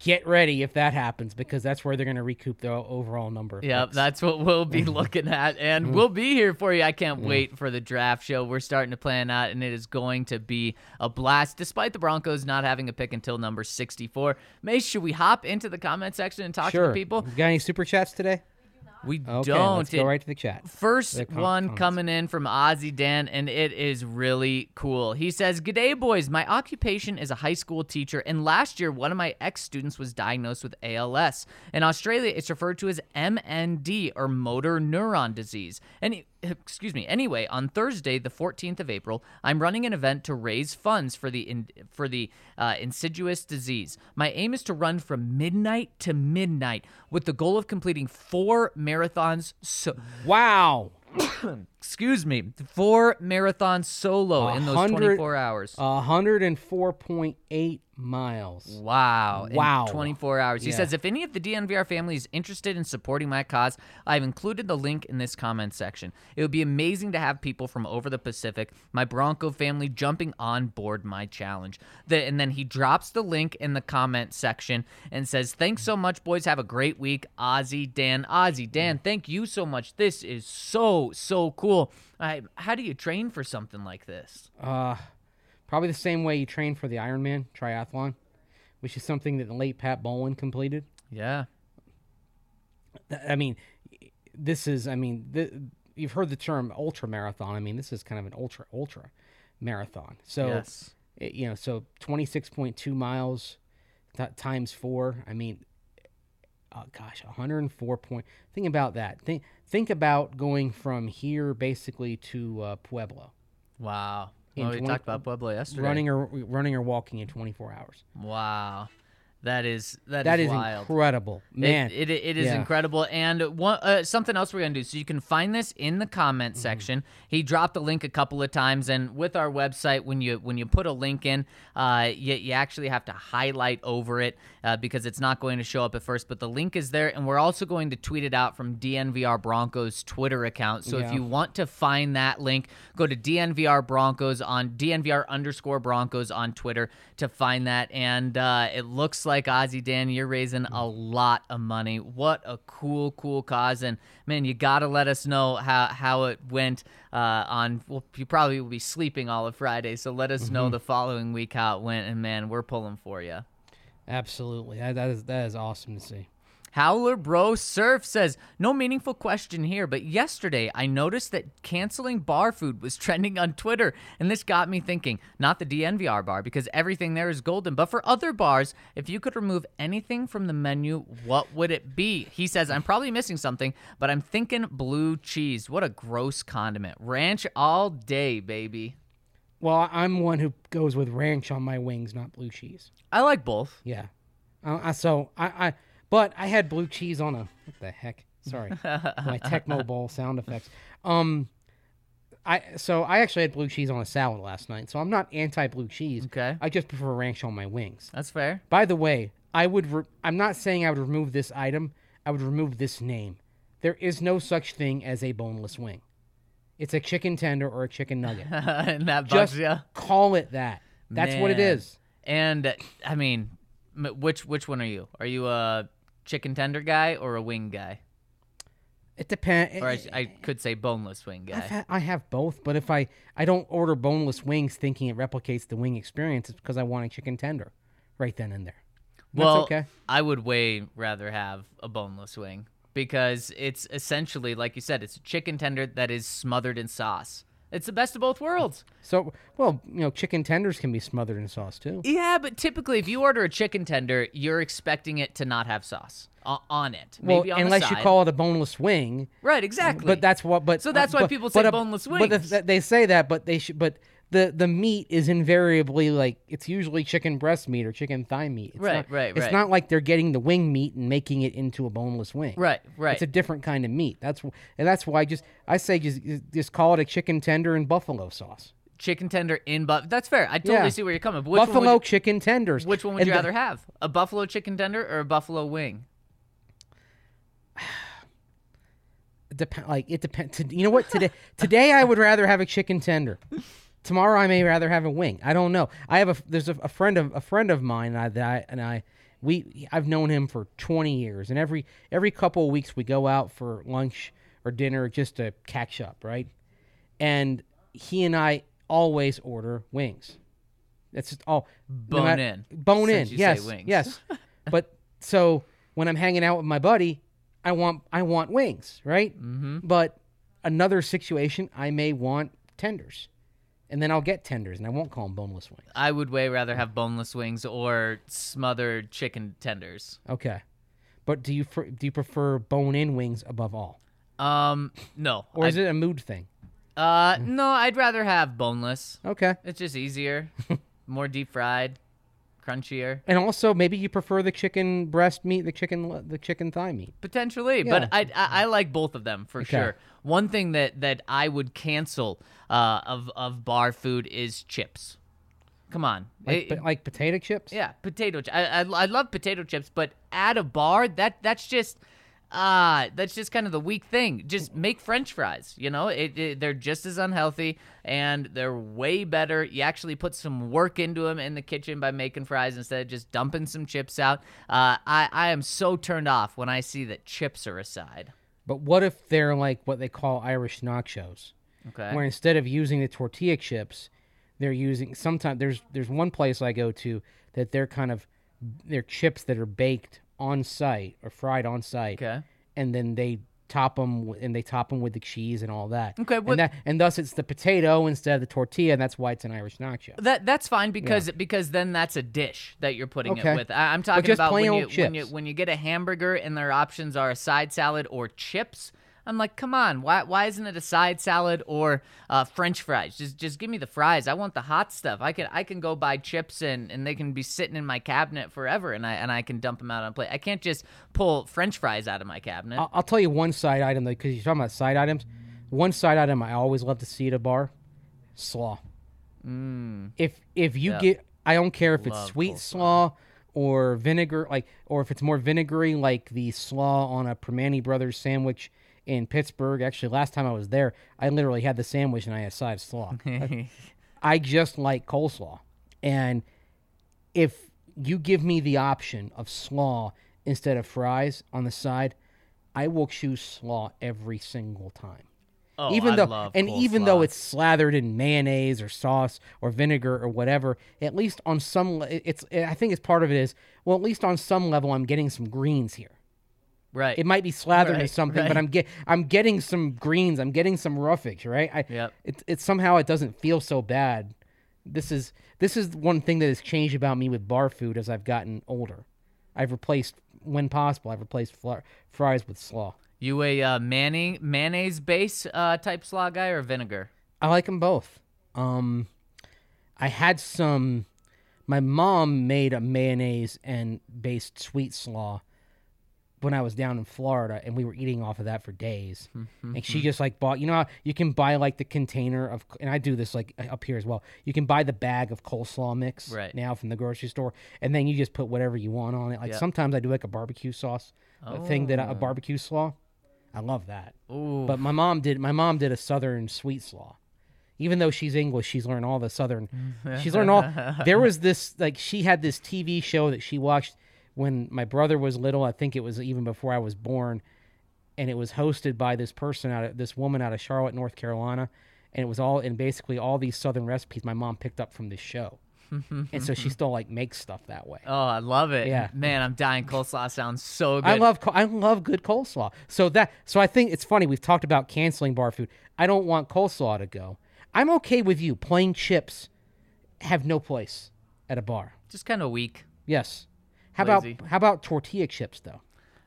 Get ready if that happens because that's where they're going to recoup the overall number. Yep, picks. that's what we'll be looking at, Mm. and we'll be here for you. I can't wait for the draft show. We're starting to plan that, and it is going to be a blast. Despite the Broncos not having a pick until number sixty-four, Mace, should we hop into the comment section and talk sure. to the people? You got any super chats today? We Okay, don't. let's go right to the chat. First The com- one comments. coming in from Ozzy Dan, and it is really cool. He says, G'day, boys. My occupation is a high school teacher, and last year, one of my ex students was diagnosed with ALS. In Australia, it's referred to as MND, or motor neuron disease. And excuse me. Anyway, on Thursday, the 14th of April, I'm running an event to raise funds for the in, for the uh, insidious disease. My aim is to run from midnight to midnight with the goal of completing four marathons. So, Wow. excuse me, four marathons solo in those 24 hours. A hundred and four point eight miles. Wow. Wow. In 24 hours. He Yeah. says, if any of the DNVR family is interested in supporting my cause, I've included the link in this comment section. It would be amazing to have people from over the Pacific, my Bronco family, jumping on board my challenge. The, and then he drops the link in the comment section and says, thanks so much, boys. Have a great week. Ozzy, Dan. Ozzy, Dan, thank you so much. This is so, so cool. I, how do you train for something like this? Uh, probably the same way you train for the Ironman triathlon, which is something that the late Pat Bowlen completed. Yeah. I mean, this is, I mean, th- you've heard the term ultra marathon. I mean, this is kind of an ultra, ultra marathon. So, Yes. it- you know, so 26.2 miles th- times four. I mean, oh gosh, 104 point. Think about that. Think, think about going from here basically to uh, Pueblo, Wow. Well, we 20 talked about Pueblo yesterday. running or running or walking in 24 hours. Wow. That is that, That is wild. incredible, man. it, it is Yeah. incredible. And one, uh, something else we're going to do. So you can find this in the Mm-hmm. comment section. He dropped the link a couple of times. And with our website, when you when you put a link in, uh, you, you actually have to highlight over it uh, because it's not going to show up at first. But the link is there. And we're also going to tweet it out from DNVR Broncos Twitter account. So if you want to find that link, go to DNVR Broncos on DNVR underscore Broncos on Twitter to find that. And uh, it looks like Ozzy Dan, you're raising a lot of money. What a cool, cool cause! And man, you gotta let us know how how it went uh, on. Well, you probably will be sleeping all of Friday, so let us know the following week how it went. And man, we're pulling for you. Absolutely, that, that is that is awesome to see. Howler Bro Surf says, No meaningful question here, but yesterday I noticed that canceling bar food was trending on Twitter, and this got me thinking. Not the DNVR bar, because everything there is golden, but for other bars, if you could remove anything from the menu, what would it be? He says, I'm probably missing something, but I'm thinking blue cheese. What a gross condiment. Ranch all day, baby. Well, I'm one who goes with ranch on my wings, not blue cheese. I like both. Yeah. Uh, so I, I, but I had blue cheese on a what the heck? Sorry, my Tecmo Bowl sound effects. Um, I so I actually had blue cheese on a salad last night, so I'm not anti blue cheese. Okay. I just prefer ranch on my wings. That's fair. By the way, I would. Re- I'm not saying I would remove this item. I would remove this name. There is no such thing as a boneless wing. It's a chicken tender or a chicken nugget. and that bugs just ya? call it that. That's what it is. And uh, I mean, m- which which one are you? Are you a chicken tender guy or a wing guy? It depends. Or I, I eh, could say boneless wing guy. had, I have both, but if I I don't order boneless wings thinking it replicates the wing experience, it's because I want a chicken tender, right then and there. That's well, okay. I would way rather have a boneless wing because it's essentially, like you said, it's a chicken tender that is smothered in sauce. It's the best of both worlds. So, well, you know, chicken tenders can be smothered in sauce too. Yeah, but typically, if you order a chicken tender, you're expecting it to not have sauce o- on it. Well, Maybe on the unless you call it a boneless wing, right, exactly. but that's what. But So that's why but- people say but boneless But the, wings. they say that, but they should. But the the meat is invariably like it's usually chicken breast meat or chicken thigh meat. It's Right, not, right, It's right. not like they're getting the wing meat and making it into a boneless wing. right, right. It's a different kind of meat. That's and that's why I just I say just just call it a chicken tender and buffalo sauce. chicken tender in but that's fair. I totally Yeah. see where you're coming. Which buffalo would, chicken tenders. which one would And you the- rather have? A buffalo chicken tender or a buffalo wing? Dep- like it depends. You know what? Today, today I would rather have a chicken tender. Tomorrow I may rather have a wing. I don't know. I have a there's a, a friend of a friend of mine and I, that I and I we I've known him for 20 years and every every couple of weeks we go out for lunch or dinner just to catch up, right? And he and I always order wings. That's just all no Bone in, Bone in. since say Yes. Yes. but so when I'm hanging out with my buddy, I want I want wings, right? Mm-hmm. But another situation, I may want tenders, and then I'll get tenders, and I won't call them boneless wings. I would way rather have boneless wings or smothered chicken tenders. Okay. But do you fr- do you prefer bone-in wings above all, Um, no. or is I'd- it a mood thing? Uh, no, I'd rather have boneless. Okay. It's just easier, more deep fried, crunchier. And also, maybe you prefer the chicken breast meat, the chicken the chicken thigh meat. Potentially, Yeah. but I, I I like both of them for Okay. sure. One thing that that I would cancel uh, of of bar food is chips. Come on, Like, It- like potato chips. yeah, potato. I, I I love potato chips, but at a bar, that that's just ah, that's just kind of the weak thing. Just make French fries. You know, it, it, they're just as unhealthy and they're way better. You actually put some work into them in the kitchen by making fries instead of just dumping some chips out. Uh, I I am so turned off when I see that chips are aside. But what if they're like what they call Irish nachos? Okay. where instead of using the tortilla chips, they're using sometimes there's there's one place I go to that they're kind of they're chips that are baked on site or fried on site, Okay. and then they top them and they top them with the cheese and all that. Okay, what- and that and thus it's the potato instead of the tortilla, and that's why it's an Irish nacho. That that's fine because because then that's a dish that you're putting Okay. it with. I, I'm talking about when you, when you when you get a hamburger and their options are a side salad or chips. I'm like, come on, why why isn't it a side salad or uh, French fries? Just just give me the fries. I want the hot stuff. I can I can go buy chips and, and they can be sitting in my cabinet forever, and I and I can dump them out on a plate. I can't just pull French fries out of my cabinet. I'll, I'll tell you one side item though, because you're talking about side items. One side item I always love to see at a bar: slaw. If if you Mm. Yeah. get, I don't care if it's sweet coleslaw. slaw or vinegar, like, or if it's more vinegary, like the slaw on a Primanti Brothers sandwich in Pittsburgh. Actually, last time I was there, I literally had the sandwich and I had a side of slaw. I just like coleslaw, and if you give me the option of slaw instead of fries on the side, I will choose slaw every single time. oh, even I though and even though it's slathered in mayonnaise or sauce or vinegar or whatever, at least on some it's I think it's part of it is well at least on some level I'm getting some greens here. Right. It might be slathered in Right, something, but. I'm get I'm getting some greens. I'm getting some roughage, right? I, Yep. It it somehow it doesn't feel so bad. This is this is one thing that has changed about me with bar food as I've gotten older. I've replaced when possible. I've replaced fl- fries with slaw. you a uh, mayonnaise mayonnaise base uh, type slaw guy or vinegar? I like them both. Um, I had some. My mom made a mayonnaise and based sweet slaw when I was down in Florida, and we were eating off of that for days. Mm-hmm, And she just like bought, you know, how you can buy like the container of, and I do this like up here as well. You can buy the bag of coleslaw mix Right. now from the grocery store, and then you just put whatever you want on it. Like sometimes I do like a barbecue sauce a thing that I, a Oh. barbecue slaw. I love that. Ooh. But my mom did. My mom did a southern sweet slaw. Even though she's English, she's learned all the southern. she's learned all. There was this like she had this TV show that she watched when my brother was little. I think it was even before I was born, and it was hosted by this person out of this woman out of Charlotte, North Carolina, and it was all and basically all these southern recipes my mom picked up from this show, and so she still like makes stuff that way. oh, I love it. Yeah. Man, I'm dying. Coleslaw sounds so good. I love I love good coleslaw. So that so I think it's funny we've talked about canceling bar food. I don't want coleslaw to go. I'm okay with you. Plain chips have no place at a bar. Just kind of weak. Yes. How Lazy. about how about tortilla chips though,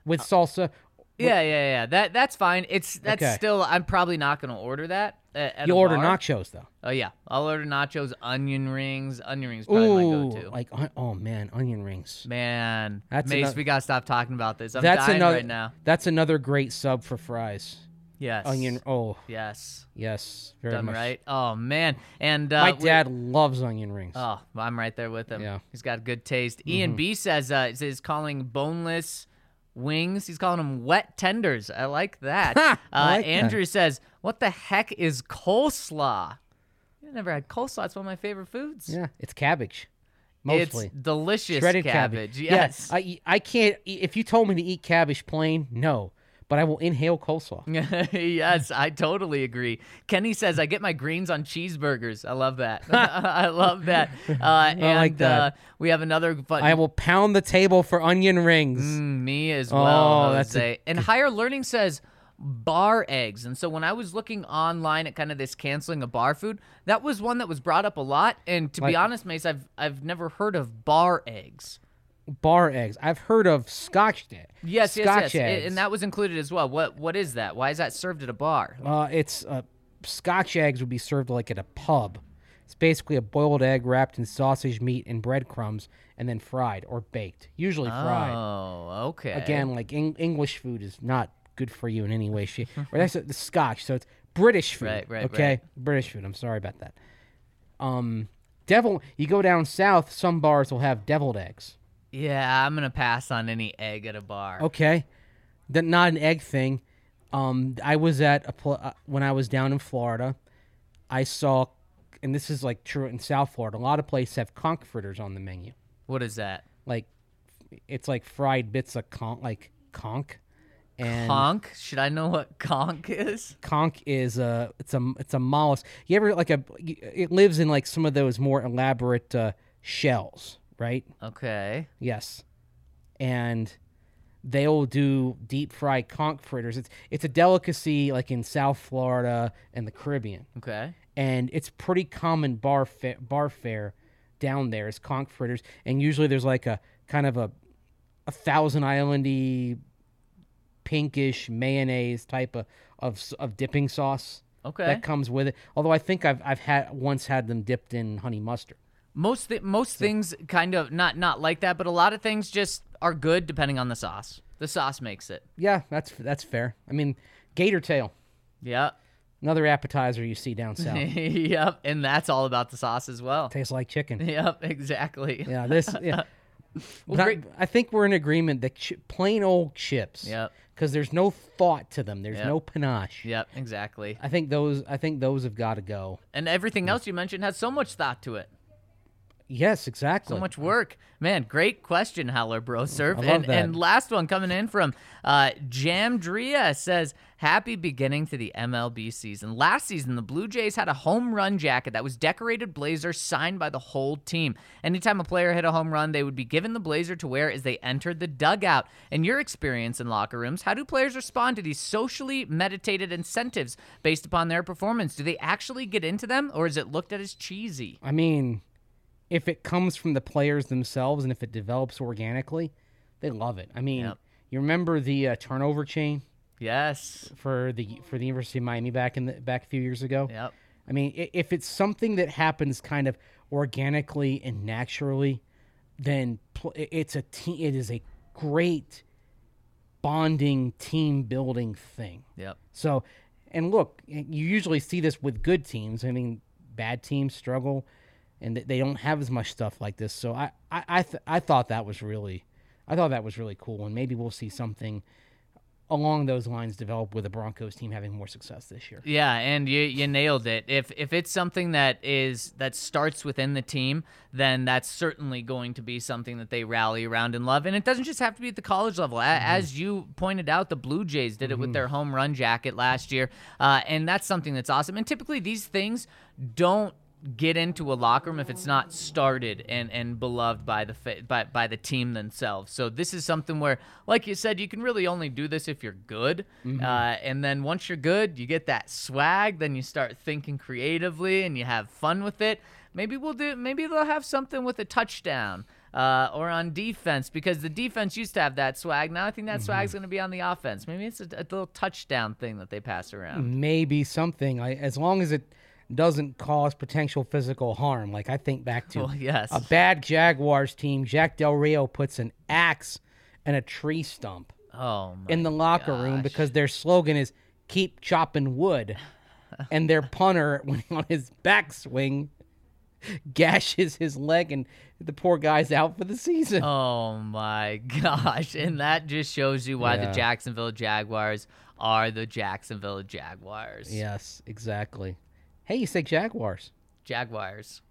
with uh, salsa? Yeah, yeah, yeah. That that's fine. It's that's Okay. still. I'm probably not gonna order that. At, at You a order bar. nachos though. Oh yeah, I'll order nachos, onion rings. Onion rings probably my Ooh, go-to. like on- oh man, onion rings. Man, That's Mace, ano- we gotta stop talking about this. I'm that's dying another. right now. That's another great sub for fries. Yes. Onion. Oh Yes. yes, very Done much. right. Oh man, and uh, My dad loves onion rings. Oh, I'm right there with him. Yeah. Mm-hmm. He's got good taste. Ian B says uh, is calling boneless wings. He's calling them wet tenders. I like that. Ha! uh, I like that. Andrew says, "What the heck is coleslaw?" I never had coleslaw. It's one of my favorite foods. yeah, it's cabbage. Mostly. It's delicious shredded cabbage. cabbage. Yes. Yeah, I I can't. If you told me to eat cabbage plain, no, but I will inhale coleslaw. yes, I totally agree. Kenny says I get my greens on cheeseburgers. I love that. I love that. Uh, and like that. Uh, we have another fun. I will pound the table for onion rings. Mm, me as well. Oh, that's a- and higher learning says bar eggs. And so when I was looking online at kind of this canceling of bar food, that was one that was brought up a lot. And to be honest, Mace, I've I've never heard of bar eggs. Bar eggs. I've heard of Scotch egg. Yes, Scotch yes, yes. eggs. And that was included as well. What what is that? Why is that served at a bar? Uh, it's uh, Scotch eggs would be served like at a pub. It's basically a boiled egg wrapped in sausage meat and breadcrumbs, and then fried or baked. Usually fried. Oh, okay. Again, like Eng- English food is not good for you in any way, shape. or that's the Scotch, so it's British food. Right, right, Okay, right. British food. I'm sorry about that. Um, devil. You go down south, some bars will have deviled eggs. Yeah, I'm gonna pass on any egg at a bar. Okay, that not an egg thing. Um, I was at a pl- uh, when I was down in Florida. I saw, and this is like true in South Florida. A lot of places have conch fritters on the menu. What is that? Like, it's like fried bits of conch, like conch. And Conch? Should I know what conch is? conch is a it's a it's a mollusk. You ever like a it lives in like some of those more elaborate uh, shells, right? Okay. Yes, and they'll do deep fried conch fritters. It's it's a delicacy like in South Florida and the Caribbean, Okay. and it's pretty common bar fa- bar fare down there is conch fritters, and usually there's like a kind of a a Thousand Islandy pinkish mayonnaise type of of, of dipping sauce Okay. that comes with it. Although I think I've I've had once had them dipped in honey mustard. Most th- most things kind of not not like that, but a lot of things just are good depending on the sauce. The sauce makes it. Yeah, that's that's fair. I mean, gator tail, Yep. another appetizer you see down south. yep. And that's all about the sauce as well. Tastes like chicken. Yep. Exactly. Yeah, this. Yeah. But I, I think we're in agreement that chi- plain old chips. Yep. Because there's no thought to them. There's Yep. no panache. Yep. Exactly. I think those. I think those have got to go. And everything else you mentioned has so much thought to it. Yes, exactly. So much work. Man, great question, Howler Bro Surf. And, that. and last one coming in from uh, Jamdria says, Happy beginning to the MLB season. Last season, the Blue Jays had a home run jacket that was decorated blazer signed by the whole team. Anytime a player hit a home run, they would be given the blazer to wear as they entered the dugout. In your experience in locker rooms, how do players respond to these socially meditated incentives based upon their performance? Do they actually get into them, or is it looked at as cheesy? I mean, if it comes from the players themselves and if it develops organically, they love it. I mean, Yep. you remember the uh, turnover chain Yes. for the for the University of Miami back in the back a few years ago. Yep. I mean, if it's something that happens kind of organically and naturally, then it's a te- it is a great bonding team building thing. Yep. So, and look, you usually see this with good teams. I mean, bad teams struggle, and they don't have as much stuff like this. So I, I, I, th- I thought that was really, I thought that was really cool, and maybe we'll see something along those lines develop with the Broncos team having more success this year. Yeah, and you you nailed it. If if it's something that is that starts within the team, then that's certainly going to be something that they rally around and love. And it doesn't just have to be at the college level. A- As you pointed out, the Blue Jays did it with their home run jacket last year, uh, and that's something that's awesome. And typically, these things don't get into a locker room if it's not started and and beloved by the fa- by by the team themselves. So this is something where, like you said, you can really only do this if you're good. Uh, and then once you're good, you get that swag. Then you start thinking creatively and you have fun with it. Maybe we'll do. Maybe they'll have something with a touchdown. Uh, or on defense because the defense used to have that swag. Now I think that swag's going to be on the offense. Maybe it's a, a little touchdown thing that they pass around. Maybe something, I, as long as it doesn't cause potential physical harm. Like I think back to Well, yes. a bad Jaguars team. Jack Del Rio puts an axe and a tree stump Oh in the locker room because their slogan is "Keep chopping wood," and their punter, when on his backswing, gashes his leg, and the poor guy's out for the season. Oh my gosh. And that just shows you why Yeah. the Jacksonville Jaguars are the Jacksonville Jaguars. Yes, exactly. Hey, you say Jaguars? Jaguars.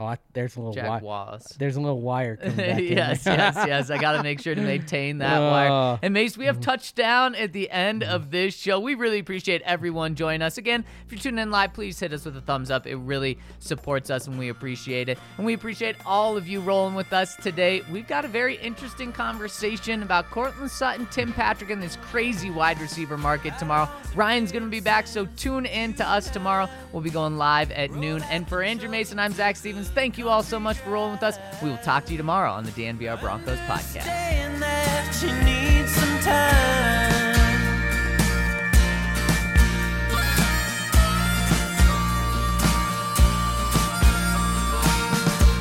Oh, I, there's a little wire. Jaguars. There's a little wire yes, yes, yes. I got to make sure to maintain that wire. Uh, And Mace, we have touchdown at the end of this show. We really appreciate everyone joining us. Again, if you're tuning in live, please hit us with a thumbs up. It really supports us and we appreciate it. And we appreciate all of you rolling with us today. We've got a very interesting conversation about Courtland Sutton, Tim Patrick, and this crazy wide receiver market tomorrow. Ryan's going to be back, so tune in to us tomorrow. We'll be going live at noon. And for Andrew Mason, I'm Zac Stevens. Thank you all so much for rolling with us. We will talk to you tomorrow on the Dan DNVR Broncos podcast.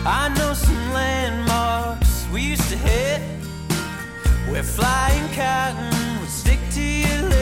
I know some landmarks we used to hit where flying cotton would stick to your lips.